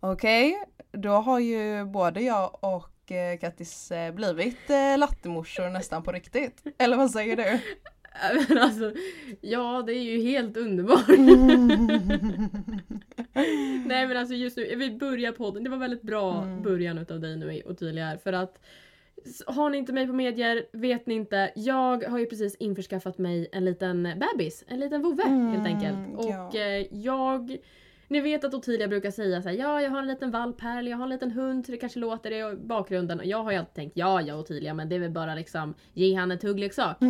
Okej, då har ju både jag och eh, Kattis eh, blivit eh, lattemorsor nästan på riktigt. Eller vad säger du? Men alltså, ja det är ju helt underbart. Nej men alltså just nu, vi börjar podden. Det var väldigt bra Mm. början utav dig nu Ottilia här för att har ni inte mig på medier, vet ni inte. Jag har ju precis införskaffat mig en liten bebis, en liten vovve helt Mm, enkelt. ja. Och eh, jag ni vet att Ottilia brukar säga så här, ja jag har en liten valp här, eller jag har en liten hund så det kanske låter det i bakgrunden. Och jag har ju alltid tänkt, ja ja Ottilia men det är väl bara liksom, ge han en tuggleksak.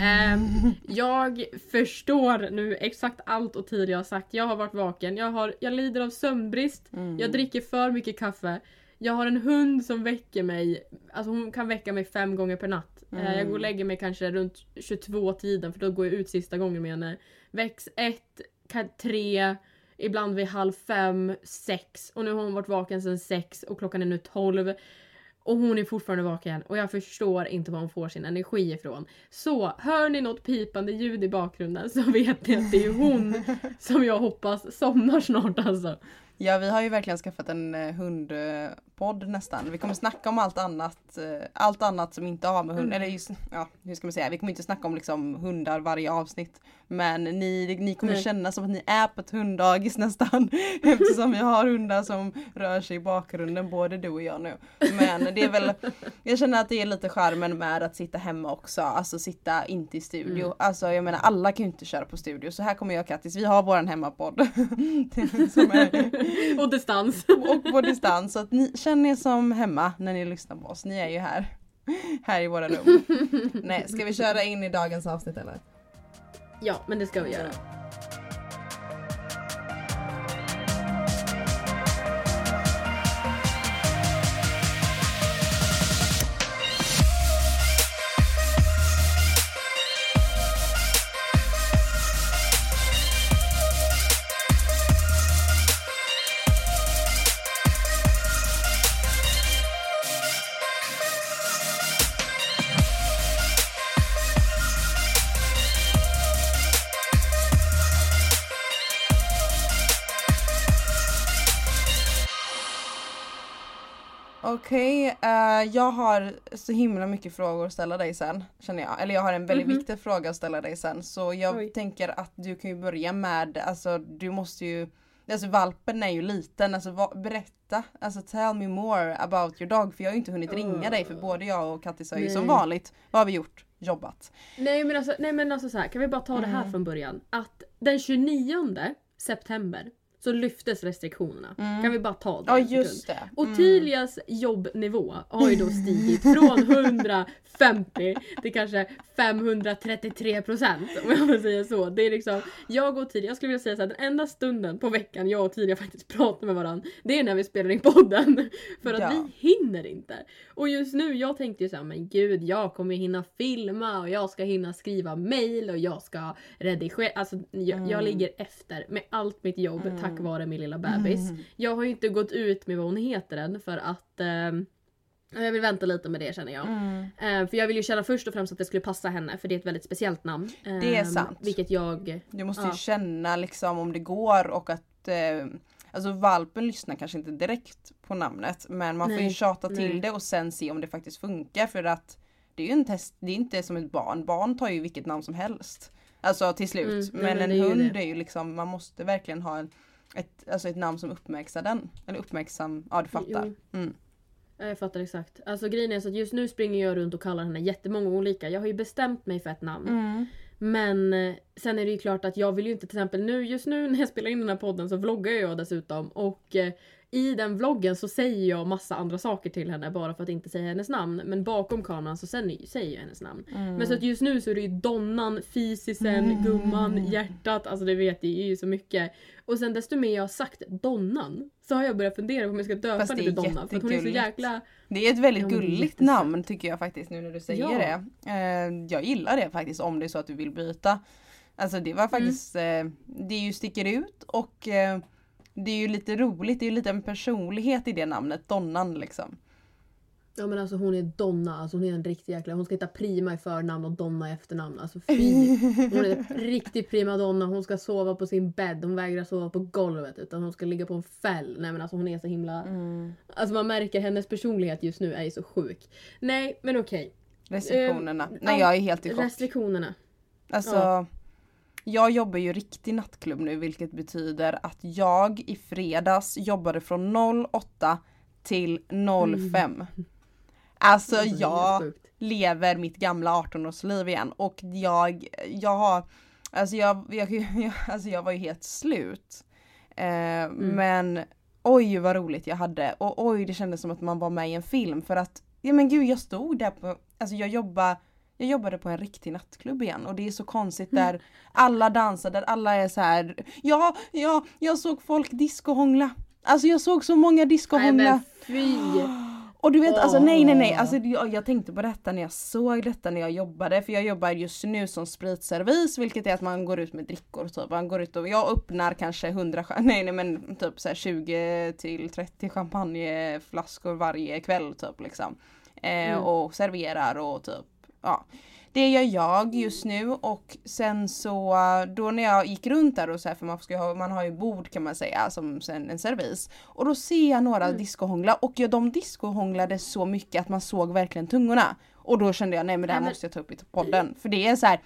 Ehm, jag förstår nu exakt allt Ottilia har sagt. Jag har varit vaken, jag, har, jag lider av sömnbrist, Mm. jag dricker för mycket kaffe. Jag har en hund som väcker mig, alltså hon kan väcka mig fem gånger per natt. Eh, Mm. Jag går och lägger mig kanske runt 22 tiden för då går jag ut sista gången med henne. Väcks ett, tre, ibland vid halv fem, sex och nu har hon varit vaken sedan sex och klockan är nu tolv. Och hon är fortfarande vaken och jag förstår inte var hon får sin energi ifrån. Så hör ni något pipande ljud i bakgrunden så vet ni att det är hon som jag hoppas somnar snart alltså. Ja vi har ju verkligen skaffat en eh, hund eh, hundpodd nästan. Vi kommer snacka om allt annat, eh, allt annat som inte har med hund, Mm. eller just, ja hur ska man säga, vi kommer inte snacka om liksom hundar varje avsnitt. Men ni, ni kommer Nej. känna som att ni är på ett hunddagis nästan. Eftersom vi har hundar som rör sig i bakgrunden, både du och jag nu. Men det är väl, jag känner att det är lite charmen med att sitta hemma också, alltså sitta inte i studio. Mm. Alltså jag menar alla kan ju inte köra på studio, så här kommer jag och Kattis, vi har våran hemmapodd. är, Och distans. och på distans. Så att ni känner er som hemma när ni lyssnar på oss. Ni är ju här. Här i våra rum. Nej, ska vi köra in i dagens avsnitt eller? Ja, men det ska vi göra. Okej, eh, jag har så himla mycket frågor att ställa dig sen. Känner jag. Eller jag har en väldigt Mhm. viktig fråga att ställa dig sen. Så jag Oj. tänker att du kan ju börja med, alltså du måste ju Alltså valpen är ju liten, alltså va, berätta, alltså tell me more about your dog för jag har ju inte hunnit ringa dig för både jag och Kattis har ju som vanligt, vad har vi gjort? Jobbat. Nej men alltså, nej, men alltså så här, kan vi bara ta det här Mm. från början? Att den 29 september så lyftes restriktionerna. Mm. Kan vi bara ta det Ja just det. Mm. Ottilias jobbnivå har ju då stigit från 150 till kanske 533 procent om jag får säga så. Det är liksom, jag och Ottilia, jag skulle vilja säga så här, den enda stunden på veckan jag och Ottilia faktiskt pratar med varandra, det är när vi spelar in podden. För att Ja. vi hinner inte. Och just nu, jag tänkte ju såhär, men gud jag kommer hinna filma och jag ska hinna skriva mail och jag ska redigera. Alltså jag, Mm. jag ligger efter med allt mitt jobb Mm. Tack vare min lilla bebis. Mm. Jag har ju inte gått ut med vad hon heter än för att ehm, jag vill vänta lite med det känner jag. Mm. Eh, för jag vill ju känna först och främst att det skulle passa henne för det är ett väldigt speciellt namn. Det är Ehm, sant. Vilket jag... Du måste ju Ja. känna liksom om det går och att eh, Alltså valpen lyssnar kanske inte direkt på namnet men man får ju Nej, tjata till nej. det och sen se om det faktiskt funkar för att Det är ju en test, det är inte som ett barn, barn tar ju vilket namn som helst Alltså till slut. Mm, nej, men men en är ju hund det. är ju liksom, man måste verkligen ha en, ett, alltså ett namn som uppmärksam den. Eller uppmärksam, ja du fattar. Mm. Ja, Jag fattar exakt. Alltså grejen är så att just nu springer jag runt och kallar henne jättemånga olika. Jag har ju bestämt mig för ett namn. Mm. Men eh, sen är det ju klart att jag vill ju inte till exempel nu, just nu när jag spelar in den här podden så vloggar jag dessutom och eh, i den vloggen så säger jag massa andra saker till henne bara för att inte säga hennes namn. Men bakom kameran så sen, säger jag hennes namn. Mm. Men så att just nu så är det ju Donnan, Fisisen, Mm. Gumman, Hjärtat, alltså det vet jag ju så mycket. Och sen desto mer jag har sagt Donnan så har jag börjat fundera på om jag ska döpa henne till Donna. För hon är så jäkla... Det är ett väldigt Ja, gulligt namn tycker jag faktiskt nu när du säger Ja. det. Eh, jag gillar det faktiskt om det är så att du vill byta. Alltså det var faktiskt, eh, det ju sticker ut och eh, det är ju lite roligt, det är ju lite en personlighet i det namnet, Donnan liksom. Ja men alltså hon är Donna, alltså hon är en riktig jäkla... Hon ska heta Prima i förnamn och Donna i efternamn. Alltså fy! Hon är en riktig primadonna, hon ska sova på sin bädd, hon vägrar sova på golvet utan hon ska ligga på en fäll. Nej men alltså hon är så himla... Mm. Alltså man märker hennes personlighet just nu är ju så sjuk. Nej men okej. Restriktionerna. Eh, Nej ja, jag är helt i chock. Restriktionerna. Alltså, Ja. Jag jobbar ju riktig nattklubb nu vilket betyder att jag i fredags jobbade från 08 till 05. Alltså Alltså, helt jag lever mitt gamla 18-årsliv igen och jag, jag har, alltså jag, jag, jag, alltså jag var ju helt slut. Eh, Men oj vad roligt jag hade och oj det kändes som att man var med i en film för att, ja men gud jag stod där på, alltså jag jobbade jag jobbade på en riktig nattklubb igen och det är så konstigt där alla dansar, där alla är så här. ja, ja, jag såg folk discohångla. Alltså jag såg så många Nej discohångla. men fy! Och du vet alltså nej nej nej, alltså jag, jag tänkte på detta när jag såg detta när jag jobbade för jag jobbar just nu som spritservis vilket är att man går ut med drickor typ. Man går ut och jag öppnar kanske 100, cha- nej nej men typ så här 20 till 30 champagneflaskor varje kväll typ liksom. Eh, Mm. Och serverar och typ ja. Det gör jag just nu och sen så då när jag gick runt där och så här, för man, ska ha, man har ju bord kan man säga som sen en servis. Och då ser jag några Mm. discohångla och ja, de discohånglade så mycket att man såg verkligen tungorna. Och då kände jag nej men det här men- måste jag ta upp i podden. För det är så här,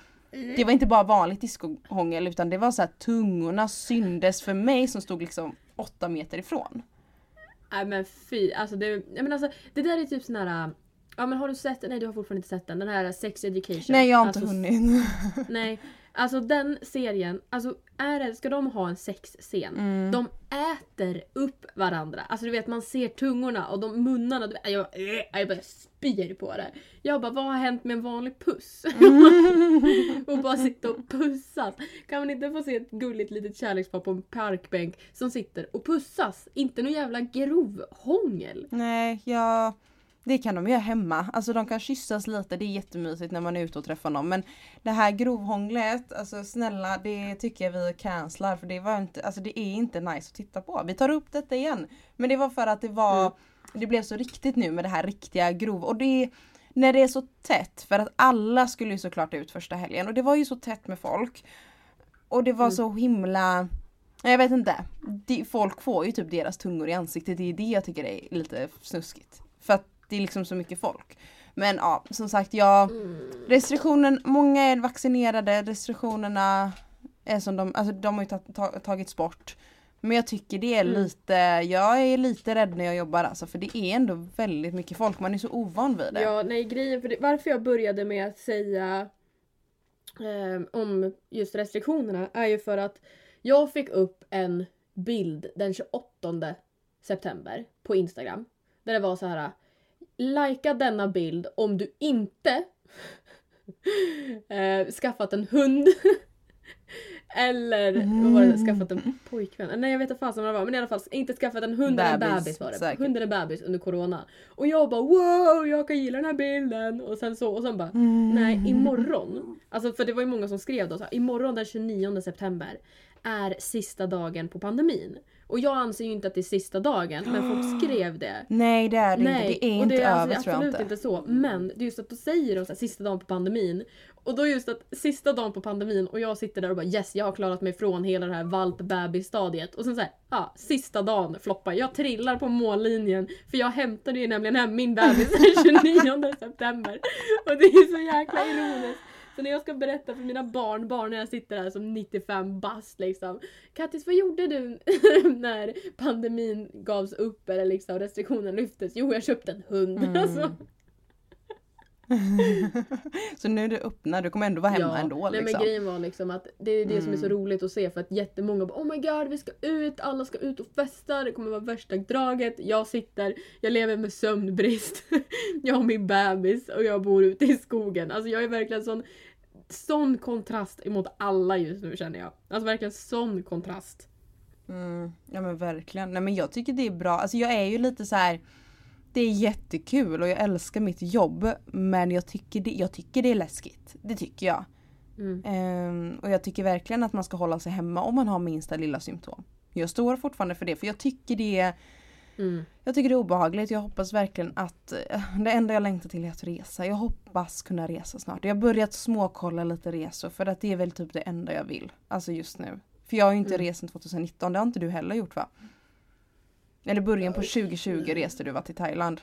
det var inte bara vanligt discohångel utan det var så här tungorna syndes för mig som stod liksom åtta meter ifrån. Nej men fy, alltså det, menar, alltså, det där är typ sån här... Ja men har du sett, nej du har fortfarande inte sett den, den här Sex Education. Nej jag har inte alltså, hunnit. Nej, alltså den serien, alltså är det, ska de ha en sexscen? Mm. De äter upp varandra. Alltså du vet man ser tungorna och de munnarna, du jag, äh, jag bara spyr på det. Jag bara vad har hänt med en vanlig puss? och bara sitta och pussas. Kan man inte få se ett gulligt litet kärlekspar på en parkbänk som sitter och pussas? Inte någon jävla grovhångel. Nej, jag... Det kan de göra hemma. Alltså de kan kyssas lite, det är jättemysigt när man är ute och träffar någon. Men det här grovhånglet, alltså snälla det tycker jag vi cancelar för det var inte, alltså det är inte nice att titta på. Vi tar upp detta igen. Men det var för att det var, Mm. det blev så riktigt nu med det här riktiga grov. Och det när det är så tätt, för att alla skulle ju såklart ut första helgen och det var ju så tätt med folk. Och det var Mm. så himla jag vet inte. Folk får ju typ deras tungor i ansiktet. Det är det jag tycker är lite snuskigt. För att det är liksom så mycket folk. Men ja, som sagt, ja. Restriktionen, många är vaccinerade. Restriktionerna är som de, alltså de har ju ta, ta, tagits bort. Men jag tycker det är Mm. lite, jag är lite rädd när jag jobbar alltså. För det är ändå väldigt mycket folk. Man är så ovan vid det. Ja, nej grejen för det, varför jag började med att säga ehm, om just restriktionerna är ju för att jag fick upp en bild den 28 september på Instagram. Där det var så här. Lajka denna bild om du inte eh, skaffat en hund. Eller vad var det? Skaffat en pojkvän? Nej jag vet inte fasen vad det var men i alla fall inte skaffat en hund eller en Bebis, var det. säkert. Hund eller bebis under corona. Och jag bara wow jag kan gilla den här bilden och sen så och sen bara nej imorgon. Alltså för det var ju många som skrev då så här, imorgon den 29 september är sista dagen på pandemin. Och jag anser ju inte att det är sista dagen men folk skrev det. Nej det är det Nej, inte. Det är och inte är över alltså tror jag absolut inte. inte så. Men det är just att då säger de så här, sista dagen på pandemin. Och då just att sista dagen på pandemin och jag sitter där och bara yes jag har klarat mig från hela det här valp stadiet och sen såhär, ja sista dagen floppar. Jag trillar på mållinjen för jag hämtade ju nämligen hem min bebis den 29 september. Och det är så jäkla ironiskt. Så när jag ska berätta för mina barnbarn när jag sitter här som 95 bast liksom. Kattis vad gjorde du när pandemin gavs upp eller liksom restriktionen lyftes? Jo jag köpte en hund. Mm. Alltså, Så nu är du öppnar, du kommer ändå vara hemma ändå nej, liksom. men grejen var liksom att det är det som är så Mm. roligt att se för att jättemånga bara Oh my god vi ska ut, alla ska ut och festa, det kommer vara värsta draget. Jag sitter, jag lever med sömnbrist. jag har min bebis och jag bor ute i skogen. Alltså jag är verkligen sån Sån kontrast emot alla just nu känner jag. Alltså verkligen sån kontrast. Mm, ja men verkligen. Nej men jag tycker det är bra. Alltså jag är ju lite så här. Det är jättekul och jag älskar mitt jobb. Men jag tycker det, jag tycker det är läskigt. Det tycker jag. Mm. Ehm, och jag tycker verkligen att man ska hålla sig hemma om man har minsta lilla symptom. Jag står fortfarande för det för jag tycker det är Mm. Jag tycker det är obehagligt. Jag hoppas verkligen att eh, det enda jag längtar till är att resa. Jag hoppas kunna resa snart. Jag har börjat småkolla lite resor för att det är väl typ det enda jag vill. Alltså just nu. För jag har ju inte Mm. rest sedan 2019. Det har inte du heller gjort va? Eller början på 2020 reste du va till Thailand?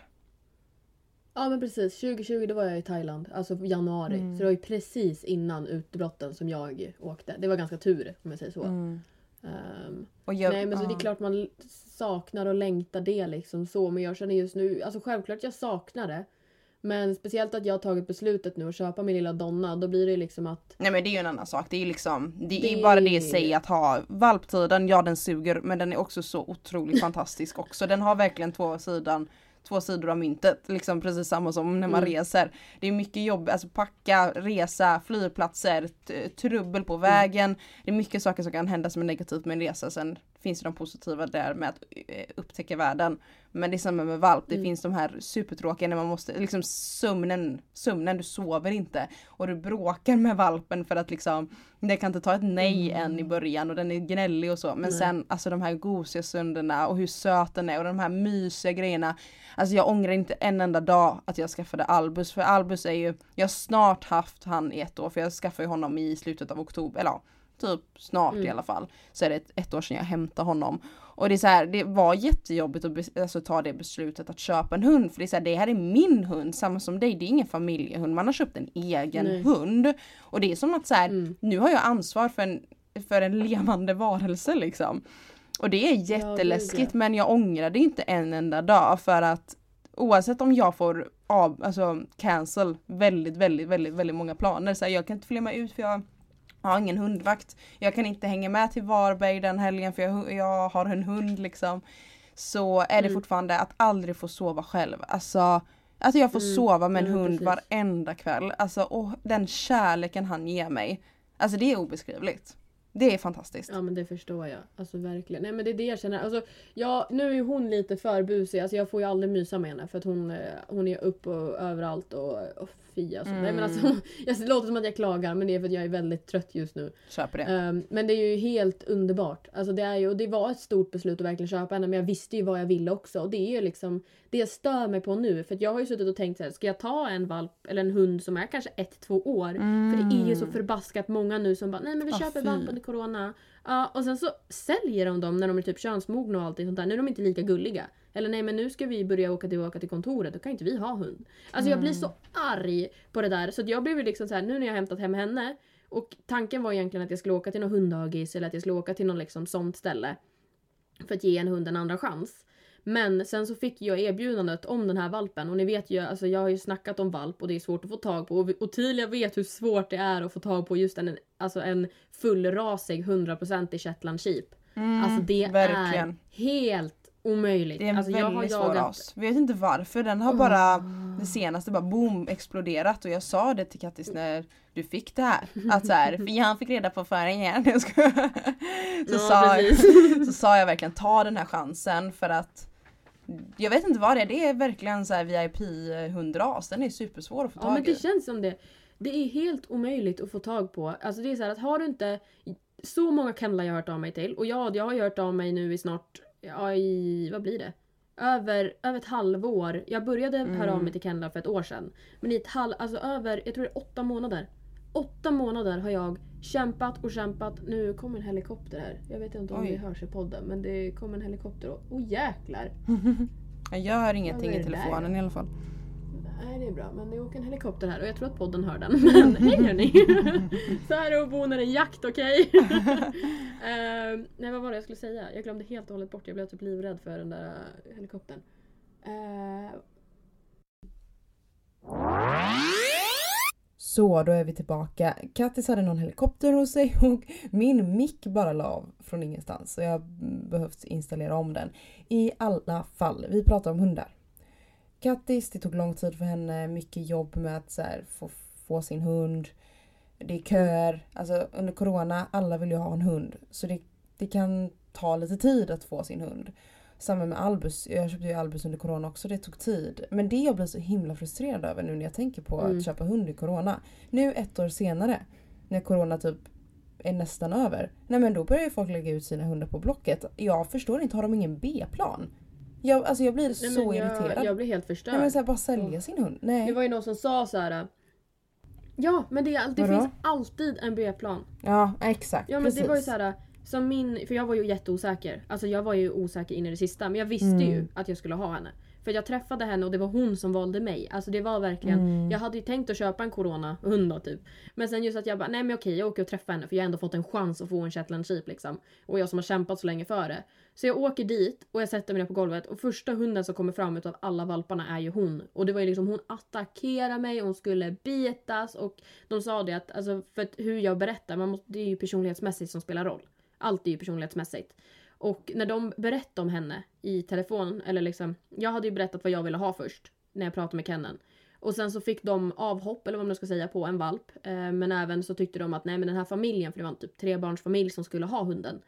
Ja men precis, 2020 då var jag i Thailand, alltså januari. Mm. Så det var ju precis innan utbrotten som jag åkte. Det var ganska tur om jag säger så. Mm. Och jag, nej men så det är klart man saknar och längtar det liksom så. Men jag känner just nu, alltså självklart jag saknar det. Men speciellt att jag har tagit beslutet nu att köpa min lilla Donna. Då blir det liksom att Nej men det är ju en annan sak. Det är ju liksom, det är Det- bara det i sig att ha valptiden, ja den suger men den är också så otroligt fantastisk också. Den har verkligen två sidan Två sidor av myntet, liksom precis samma som när man Mm. reser. Det är mycket jobb, alltså packa, resa, flygplatser, trubbel på vägen. Det är mycket saker som kan hända som är negativt med en resa. Sen finns det de positiva där med att eh, upptäcka världen. Men det är samma med valp, det Mm. finns de här supertråkiga när man måste, liksom sömnen, sömnen, du sover inte. Och du bråkar med valpen för att liksom den kan inte ta ett nej än i början och den är gnällig och så. Men Nej. sen alltså de här gosiga stunderna och hur söt den är och de här mysiga grejerna. Alltså jag ångrar inte en enda dag att jag skaffade Albus. För Albus är ju, jag har snart haft han i ett år för jag skaffade honom i slutet av oktober. Eller ja, typ snart Mm. i alla fall. Så är det ett, ett år sedan jag hämtade honom. Och det är så här, det var jättejobbigt att bes- alltså, ta det beslutet att köpa en hund. För det är så här, det här är min hund, samma som dig. Det är ingen familjehund. Man har köpt en egen Nej. hund. Och det är som att så här, Mm. nu har jag ansvar för en, för en levande varelse liksom. Och det är jätteläskigt ja. men jag ångrar det inte en enda dag för att oavsett om jag får av, alltså cancel väldigt, väldigt, väldigt, väldigt många planer. Så här, jag kan inte med ut för jag har ingen hundvakt. Jag kan inte hänga med till Varberg den helgen för jag, jag har en hund liksom. Så är det Mm. fortfarande att aldrig få sova själv. Alltså att jag får Mm, sova med en men hund precis. varenda kväll. Alltså och den kärleken han ger mig. Alltså det är obeskrivligt. Det är fantastiskt. Ja men det förstår jag. Alltså verkligen. Nej men det är det jag känner. Alltså, ja, nu är hon lite för busig. Alltså, jag får ju aldrig mysa med henne för att hon, eh, hon är upp och överallt och, och fy alltså. Nej, men alltså, jag låter som att jag klagar men det är för att jag är väldigt trött just nu. Köper det. Ehm, men det är ju helt underbart. Alltså, det, är ju, och det var ett stort beslut att verkligen köpa henne men jag visste ju vad jag ville också. Och det är ju liksom det jag stör mig på nu. För att jag har ju suttit och tänkt så här, ska jag ta en valp eller en hund som är kanske ett, två år? För det är ju så förbaskat många nu som bara nej men vi Ah, köper fy. valp under corona. Ja, och sen så säljer de dem när de är typ könsmogna och allt sånt där. Nu är de inte lika gulliga. Eller nej men nu ska vi börja åka tillbaka till kontoret, då kan inte vi ha hund. Alltså jag blir så arg på det där så jag blev ju liksom så här nu när jag hämtat hem henne och tanken var egentligen att jag skulle åka till någon hunddagis eller att jag skulle åka till någon liksom sånt ställe. För att ge en hund en andra chans. Men sen så fick jag erbjudandet om den här valpen och ni vet ju, alltså jag har ju snackat om valp och det är svårt att få tag på och Ottilia vet hur svårt det är att få tag på just en, alltså en fullrasig 100% Shetland sheep. Mm, Alltså det verkligen. är helt omöjligt. Det är en alltså, jag har väldigt svår jagat- ras. Vet inte varför. Den har bara det senaste bara boom exploderat och jag sa det till Kattis när du fick det här. Att så här, för han fick reda på skojar. Så, Ja, sa, precis. så sa jag verkligen ta den här chansen för att jag vet inte vad det är. Det är verkligen så här VIP hundras. Den är supersvår att få Ja tag men i. det känns som det. Det är helt omöjligt att få tag på. Alltså det är så här att har du inte så många kennlar jag har hört av mig till och ja, jag har hört av mig nu i snart, ja i, vad blir det? Över, över ett halvår. Jag började höra av mig till kennlar för ett år sedan. Men i ett halv, alltså över, jag tror det är åtta månader. Åtta månader har jag kämpat och kämpat. Nu kommer en helikopter här. Jag vet inte om Oj. det hörs i podden men det kommer en helikopter och, oh jäklar! Jag gör ingenting i där telefonen då? i alla fall. Nej det är bra, men det åker en helikopter här och jag tror att podden hör den. Men hej hörni! Så här är att bo när det är jakt, okej? Ehm, nej vad var det jag skulle säga? Jag glömde helt och hållet bort, jag blev typ livrädd för den där eh, helikoptern. Ehm, så, då är vi tillbaka. Kattis hade någon helikopter hos sig och min mick bara la av från ingenstans. Så jag har behövt installera om den. I alla fall, vi pratar om hundar. Kattis, det tog lång tid för henne. Mycket jobb med att så här, få, få sin hund. Det är köer. Alltså under corona, alla vill ju ha en hund. Så det, det kan ta lite tid att få sin hund. Samma med Albus. Jag köpte ju Albus under corona också. Det tog tid. Men det jag blir så himla frustrerad över nu när jag tänker på Mm. att köpa hund i corona. Nu ett år senare. När corona typ är nästan över. Nej men då börjar ju folk lägga ut sina hundar på Blocket. Jag förstår inte, har de ingen B-plan? Jag, alltså jag blir Nej, så men irriterad. jag, jag blir helt förstörd. Nej men såhär bara sälja sin hund. Nej. Det var ju någon som sa så här. Ja men det, det Vadå? finns alltid en B-plan. Ja exakt. Ja men precis. det var ju så här. Som min, för jag var ju jätteosäker. Alltså jag var ju osäker in i det sista. Men jag visste Mm. ju att jag skulle ha henne. För jag träffade henne och det var hon som valde mig. Alltså det var verkligen, Mm. jag hade ju tänkt att köpa en corona-hund då typ. Men sen just att jag bara, nej men okej jag åker och träffar henne för jag har ändå fått en chans att få en shetland sheep liksom. Och jag som har kämpat så länge för det. Så jag åker dit och jag sätter mig ner på golvet och första hunden som kommer fram utav alla valparna är ju hon. Och det var ju liksom hon attackerar mig, hon skulle bitas och de sa det att, alltså för att hur jag berättar, man måste, det är ju personlighetsmässigt som spelar roll. Allt är ju personlighetsmässigt. Och när de berättade om henne i telefon, eller liksom, jag hade ju berättat vad jag ville ha först när jag pratade med Kennen. Och sen så fick de avhopp, eller vad man ska säga, på en valp. Eh, men även så tyckte de att nej men den här familjen, för det var en typ trebarnsfamilj som skulle ha hunden.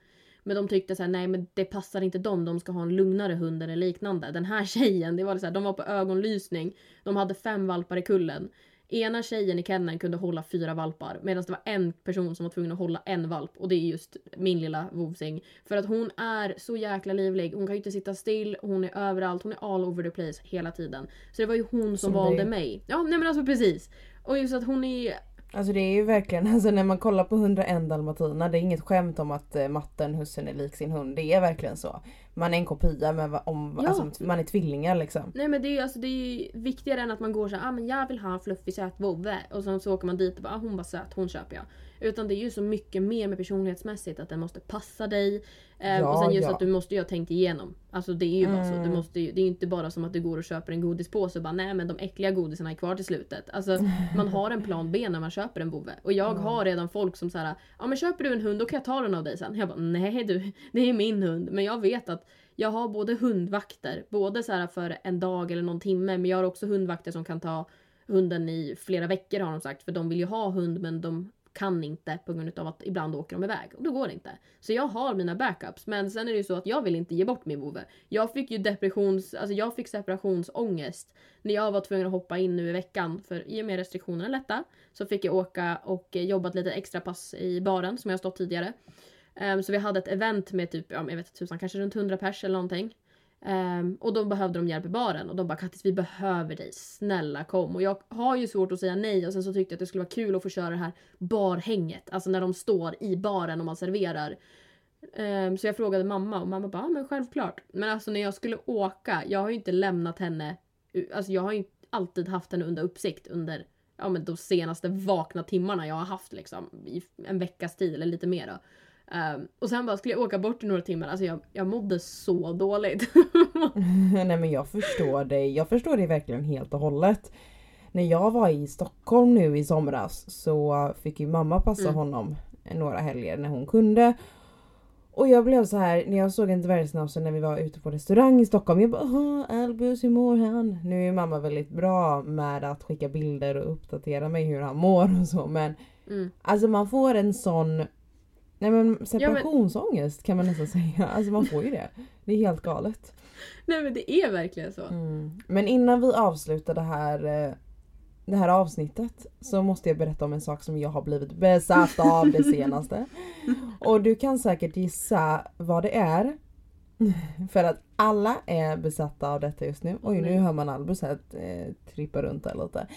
Men de tyckte så här, nej men det passar inte dem, de ska ha en lugnare hund eller liknande. Den här tjejen, det var så här, de var på ögonlysning. De hade fem valpar i kullen. Ena tjejen i kenneln kunde hålla fyra valpar medan det var en person som var tvungen att hålla en valp och det är just min lilla vovsing. För att hon är så jäkla livlig, hon kan ju inte sitta still, hon är överallt, hon är all over the place hela tiden. Så det var ju hon som, valde dig. mig. Ja nej men alltså precis. Och just att hon är Alltså det är ju verkligen, alltså när man kollar på 101 dalmatiner, det är inget skämt om att eh, matten, hussen är lik sin hund. Det är verkligen så. Man är en kopia va- om, Ja. alltså, man är tvillingar liksom. Nej men det är alltså, det är ju viktigare än att man går så här, ah, men jag vill ha en fluffig söt vovve och sen så åker man dit och bara, ah, hon var söt, hon köper jag. Utan det är ju så mycket mer med personlighetsmässigt att den måste passa dig. Eh, Ja, och sen just ja. att du måste ju ha tänkt igenom. Alltså det är ju bara så. Du Mm. måste ju, det är ju inte bara som att du går och köper en godispåse och bara nej men de äckliga godisarna är kvar till slutet. Alltså man har en plan B när man köper en vovve. Och jag har redan folk som säger ja men köper du en hund då kan jag ta den av dig sen. Jag bara nej du, det är min hund. Men jag vet att jag har både hundvakter, både så för en dag eller någon timme, men jag har också hundvakter som kan ta hunden i flera veckor har de sagt. För de vill ju ha hund men de kan inte på grund av att ibland åker de iväg och då går det inte. Så jag har mina backups men sen är det ju så att jag vill inte ge bort min vovve. Jag fick ju depressions, alltså jag fick separationsångest när jag var tvungen att hoppa in nu i veckan för i och med restriktionerna lätta så fick jag åka och jobba jobbat lite extra pass i baren som jag stått tidigare. Um, så vi hade ett event med typ, ja, jag vet inte tusan, kanske runt 100 pers eller någonting. Um, och då behövde de hjälp i baren och de bara Kattis vi behöver dig, snälla kom. Och jag har ju svårt att säga nej och sen så tyckte jag att det skulle vara kul att få köra det här barhänget. Alltså när de står i baren och man serverar. Um, så jag frågade mamma och mamma bara, ja men självklart. Men alltså när jag skulle åka, jag har ju inte lämnat henne, alltså jag har ju alltid haft henne under uppsikt under ja, men de senaste vakna timmarna jag har haft liksom i en veckas tid eller lite mer. Då. Ehm, och sen bara skulle jag åka bort i några timmar, alltså jag, jag mådde så dåligt. Nej men jag förstår dig. Jag förstår dig verkligen helt och hållet. När jag var i Stockholm nu i somras så fick ju mamma passa Mm. honom några helger när hon kunde. Och jag blev så här när jag såg en dvärgsnapse när vi var ute på restaurang i Stockholm. Jag bara "Åh, Albus hur mår han? Nu är mamma väldigt bra med att skicka bilder och uppdatera mig hur han mår och så men Mm. Alltså man får en sån Nej men separationsångest kan man nästan säga. Alltså man får ju det. Det är helt galet. Nej men det är verkligen så. Mm. Men innan vi avslutar det här, eh, det här avsnittet så måste jag berätta om en sak som jag har blivit besatt av det senaste. Och du kan säkert gissa vad det är. För att alla är besatta av detta just nu. Oj nu Nej. hör man Albus här eh, trippa runt där lite.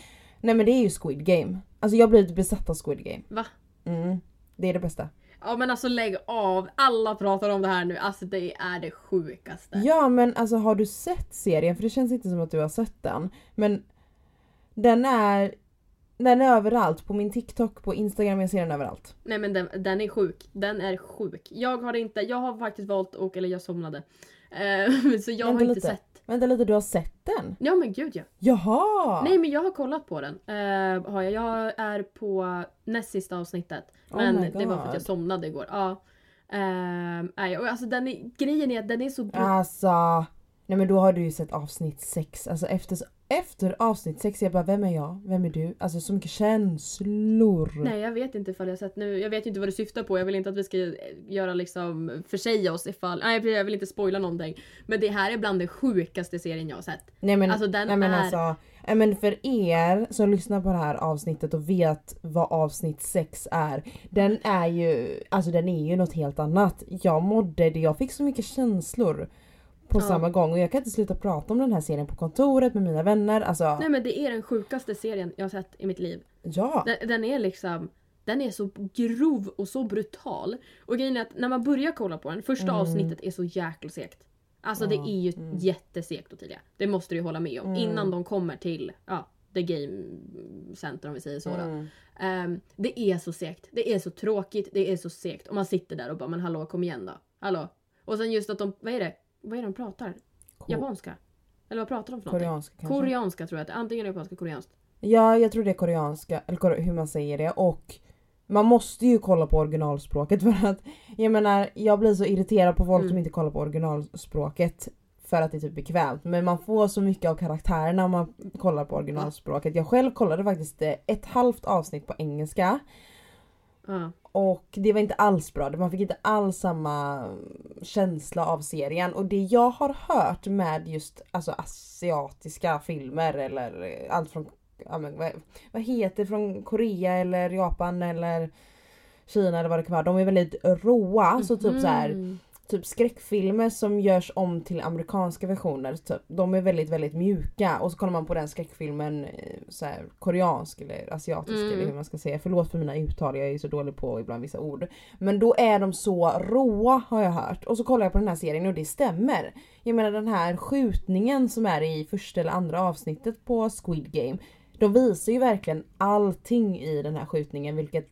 Nej men det är ju Squid Game. Alltså jag har blivit besatt av Squid Game. Va? Mm. Det är det bästa. Ja men alltså lägg av, alla pratar om det här nu. Alltså det är det sjukaste. Ja men alltså har du sett serien? För det känns inte som att du har sett den. Men den är den är överallt. På min TikTok, på Instagram, jag ser den överallt. Nej men den, den är sjuk. Den är sjuk. Jag har inte, jag har faktiskt valt att, eller jag somnade. Eh, så jag Vänta har inte lite. sett. Vänta lite, du har sett den? Ja men gud ja. Jaha! Nej men jag har kollat på den. Eh, har jag. jag är på näst sista avsnittet. Oh Men det var för att jag somnade igår. Ja. Ehm, nej, och alltså den är, grejen är att den är så. Alltså, nej men då har du ju sett avsnitt 6. Alltså efter, efter avsnitt 6, jag bara vem är jag? Vem är du? Alltså så mycket känslor. Nej jag vet inte ifall jag sett nu. Jag vet inte vad du syftar på. Jag vill inte att vi ska eh, göra liksom försäga oss ifall... Nej jag vill inte spoila någonting. Men det här är bland det sjukaste serien jag har sett. Nej men, Alltså, den nej, men är- alltså, nej, men för er som lyssnar på det här avsnittet och vet vad avsnitt 6 är. Den är ju, alltså den är ju något helt annat. Jag mådde det, jag fick så mycket känslor på Ja. samma gång och jag kan inte sluta prata om den här serien på kontoret med mina vänner. Alltså, Nej men det är den sjukaste serien jag har sett i mitt liv. ja. Den, den är liksom den är så grov och så brutal. Och grejen är att när man börjar kolla på den, första Mm. avsnittet är så jäkla segt. Alltså det Ja, är ju mm. jättesegt Ottilia. Det måste du ju hålla med om. Mm. Innan de kommer till ja, the game center om vi säger så. Mm. Ehm, det är så segt. Det är så tråkigt. Det är så segt. Och man sitter där och bara men hallå kom igen då. Hallå. Och sen just att de, vad är det? Vad är det de pratar? Ko- Japanska? Eller vad pratar de för någonting? Koreanska kanske? Koreanska tror jag. Antingen japanska koreanskt. Ja, jag tror det är koreanska, eller hur man säger det. Och man måste ju kolla på originalspråket för att jag menar, jag blir så irriterad på folk Mm. som inte kollar på originalspråket för att det är typ bekvämt. Men man får så mycket av karaktärerna om man kollar på originalspråket. Jag själv kollade faktiskt eh, ett halvt avsnitt på engelska Och det var inte alls bra. Man fick inte alls samma känsla av serien. Och det jag har hört med just alltså, asiatiska filmer eller allt från, ja, men, vad, vad heter det, från Korea eller Japan eller Kina eller vad det kan vara. De är väldigt råa. Så typ så här, Mm. Typ skräckfilmer som görs om till amerikanska versioner. Typ, de är väldigt väldigt mjuka och så kollar man på den skräckfilmen eh, så här, koreansk eller asiatisk Mm. eller hur man ska säga. Förlåt för mina uttal, jag är så dålig på ibland vissa ord. Men då är de så råa har jag hört. Och så kollar jag på den här serien och det stämmer. Jag menar den här skjutningen som är i första eller andra avsnittet på Squid Game. De visar ju verkligen allting i den här skjutningen vilket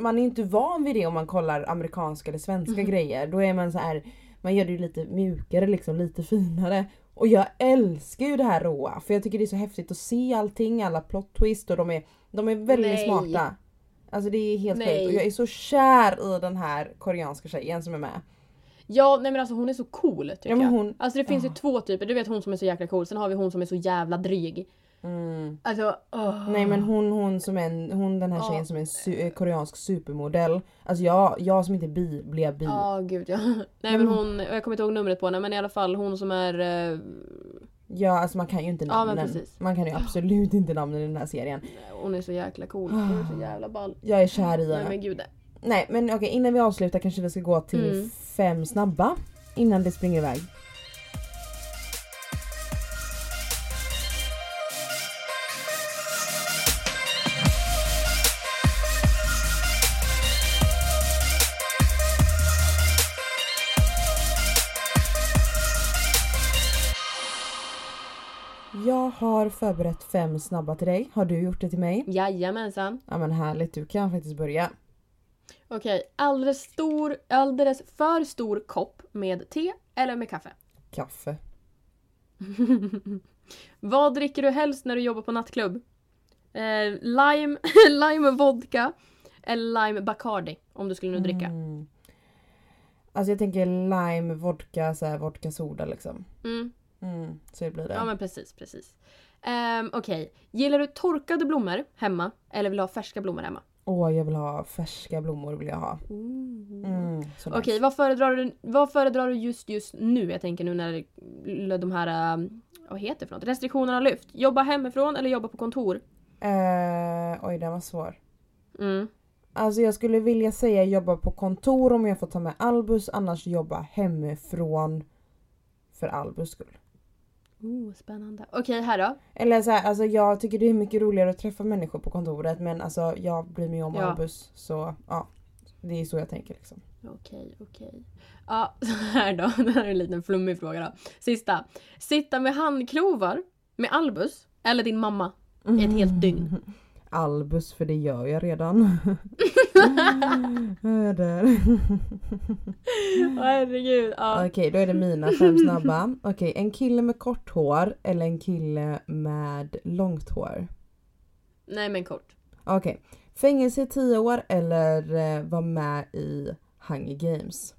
man är inte van vid det om man kollar amerikanska eller svenska grejer. Då är man så här, man gör det ju lite mjukare liksom, lite finare. Och jag älskar ju det här råa för jag tycker det är så häftigt att se allting, alla plot twist och de är, de är väldigt Nej. smarta. Alltså det är helt sjukt och jag är så kär i den här koreanska tjejen som är med. Ja nej men alltså hon är så cool tycker Ja, men jag. hon- Alltså det finns Ja. ju två typer. Du vet hon som är så jäkla cool. Sen har vi hon som är så jävla dryg. Mm. Alltså åh. Nej men hon, hon som är en, hon den här Ja. tjejen som är en su- eh, koreansk supermodell. Alltså jag, jag som inte är bi blev bi. Ja gud ja. Nej men hon, jag kommer inte ihåg numret på henne men i alla fall hon som är... eh, Ja alltså man kan ju inte Ja, men namnen. precis. man kan ju absolut inte namnen i den här serien. hon är så jäkla cool. Hon är så jävla ball. Jag är kär i Nej henne. men gud. nej. Nej men okej innan vi avslutar kanske vi ska gå till Mm. fem snabba. Innan det springer iväg. Har förberett fem snabba till dig. Har du gjort det till mig? Jajamensan. Ja men härligt, du kan faktiskt börja. Okej, alldeles stor, alldeles för stor kopp med te eller med kaffe? Kaffe. Vad dricker du helst när du jobbar på nattklubb? Eh, lime, lime vodka eller lime bacardi om du skulle nu dricka. Mm. Alltså jag tänker lime, vodka, så här, vodka soda liksom. Mm. Mm, så blir det. Ja men precis, precis. Um, Okej, gillar du torkade blommor hemma eller vill du ha färska blommor hemma? Åh jag vill ha färska blommor vill jag ha. Mm, Okej, nice. vad, föredrar du, vad föredrar du just just nu? Jag tänker nu när de här, um, vad heter det för något? Restriktionerna har lyft. Jobba hemifrån eller jobba på kontor? Eh, oj den var svår. Mm. Alltså jag skulle vilja säga jobba på kontor om jag får ta med Albus annars jobba hemifrån för Albus skull. Oh, spännande. Okej, här då. Eller så här, alltså jag tycker det är mycket roligare att träffa människor på kontoret men alltså jag bryr mig om Ja. Albus så ja. Det är så jag tänker liksom. Okej, okej. Ja, så här då. Det här är en liten flummig fråga då. Sista. Sitta med handklovar med Albus eller din mamma i ett helt dygn? Albus för det gör jag redan. Herregud. Ja. Okej då är det mina fem snabba. Okej en kille med kort hår eller en kille med långt hår. Nej men kort. Okej. Fängelse i 10 år eller eh, vara med i Hunger Games.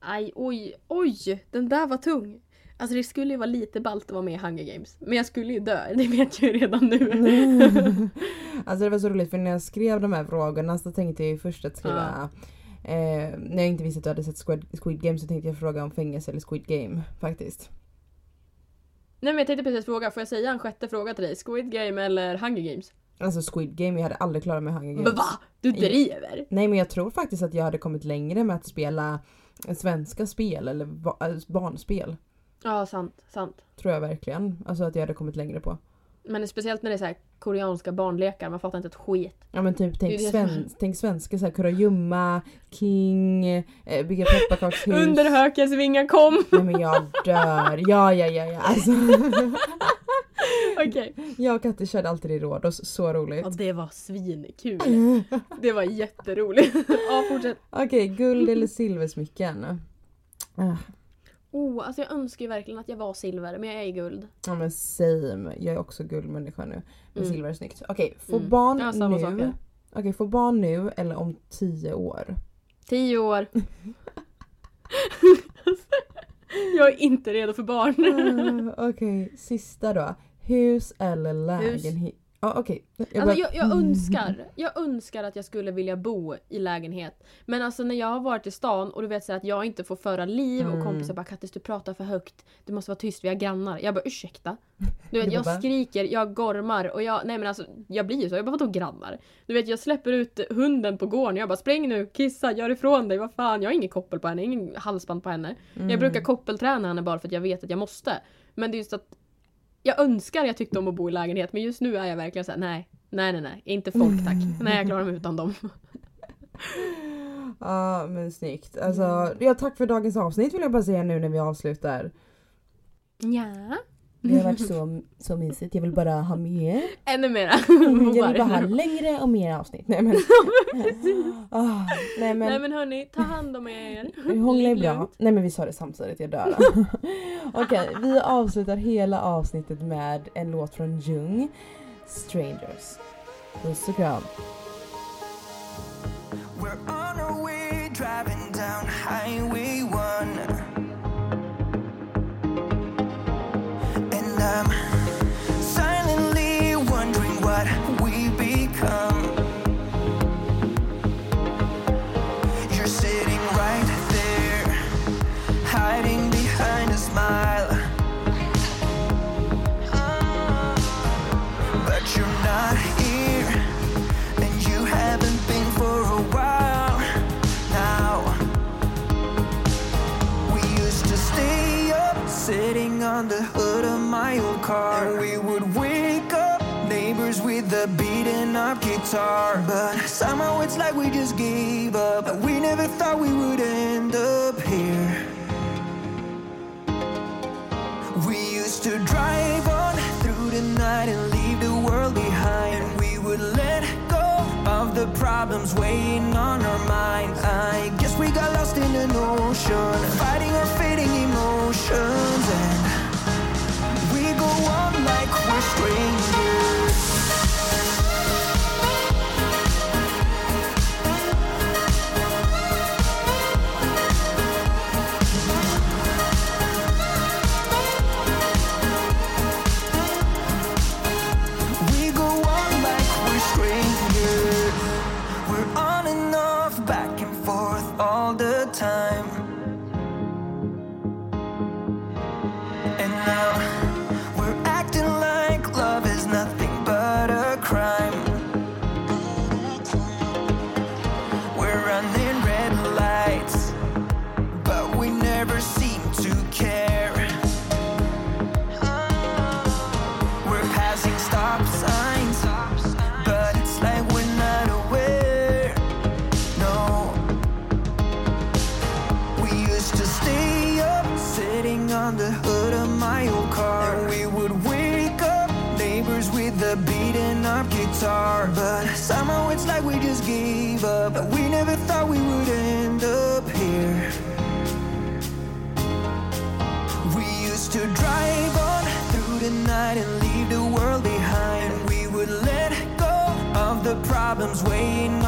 Aj, oj, oj. Den där var tung. Alltså det skulle ju vara lite ballt att vara med i Hunger Games. Men jag skulle ju dö, det vet jag ju redan nu. alltså det var så roligt för när jag skrev de här frågorna så tänkte jag ju först att skriva eh, när jag inte visste att du hade sett Squid, Squid Game så tänkte jag fråga om fängelse eller Squid Game faktiskt. Nej men jag tänkte precis fråga, får jag säga en sjätte fråga till dig? Squid Game eller Hunger Games? Alltså Squid Game, jag hade aldrig klarat mig Hunger Games. Men va? Du driver? Nej men jag tror faktiskt att jag hade kommit längre med att spela svenska spel eller alltså barnspel. Ja, sant, sant. Tror jag verkligen. Alltså att jag hade kommit längre på. Men speciellt när det är så här koreanska barnlekar, man fattar inte ett skit. Ja men typ tänk, sven, tänk svenska såhär kurragömma, king, eh, bygga pepparkakshus. Under hökens vingar kom! Nej men jag dör. Ja ja ja ja. Alltså, Okej. jag och Katte körde alltid i Rhodos, så roligt. Ja, det var svinkul. Det var jätteroligt. ja, fortsätt. Okej, guld eller silversmycken? Oh, alltså jag önskar ju verkligen att jag var silver, men jag är i guld. Ja men same. Jag är också guldmänniska nu. Men Mm. silver är snyggt. Okej, få Mm. barn Ja, nu. här. Okej, få barn nu eller om tio år? Tio år. jag är inte redo för barn. Ah, Okej, sista då. Hus eller lägenhet? Ja okej. Jag Alltså jag, jag önskar, jag önskar att jag skulle vilja bo i lägenhet. Men alltså när jag har varit i stan och du vet så att jag inte får föra liv Mm. och kompisar bara Kattis du pratar för högt. Du måste vara tyst, vi har grannar. Jag bara ursäkta? Du vet jag skriker, jag gormar och jag, nej men alltså jag blir ju så. Jag bara vadå grannar? Du vet jag släpper ut hunden på gården jag bara spring nu, kissa, gör ifrån dig, vad fan. Jag har ingen koppel på henne, ingen halsband på henne. Mm. Jag brukar koppelträna henne bara för att jag vet att jag måste. Men det är just att jag önskar jag tyckte om att bo i lägenhet men just nu är jag verkligen såhär nej, nej nej nej, inte folk tack. Nej jag klarar mig utan dem. Ja men snyggt. Alltså, ja, tack för dagens avsnitt vill jag bara säga nu när vi avslutar. Ja. Det har varit så, så mysigt. Jag vill bara ha mer. Ännu mera. Jag vill bara ha längre och mer avsnitt. Nej men. Ah, nej men. Nej men hörni, ta hand om er. Hångla är bra. Nej men vi sa det samtidigt, jag dör. Okej, vi avslutar hela avsnittet med en låt från Jung, Strangers. Puss och kram. We're on our way, driving down Highway on the hood of my old car. And we would wake up, neighbors with the beating up guitar. But somehow it's like we just gave up. We never thought we would end up here. We used to drive on through the night and leave the problems weighing on our minds. I guess we got lost in an ocean, fighting our fading emotions. And we go on like we're strangers. problems waiting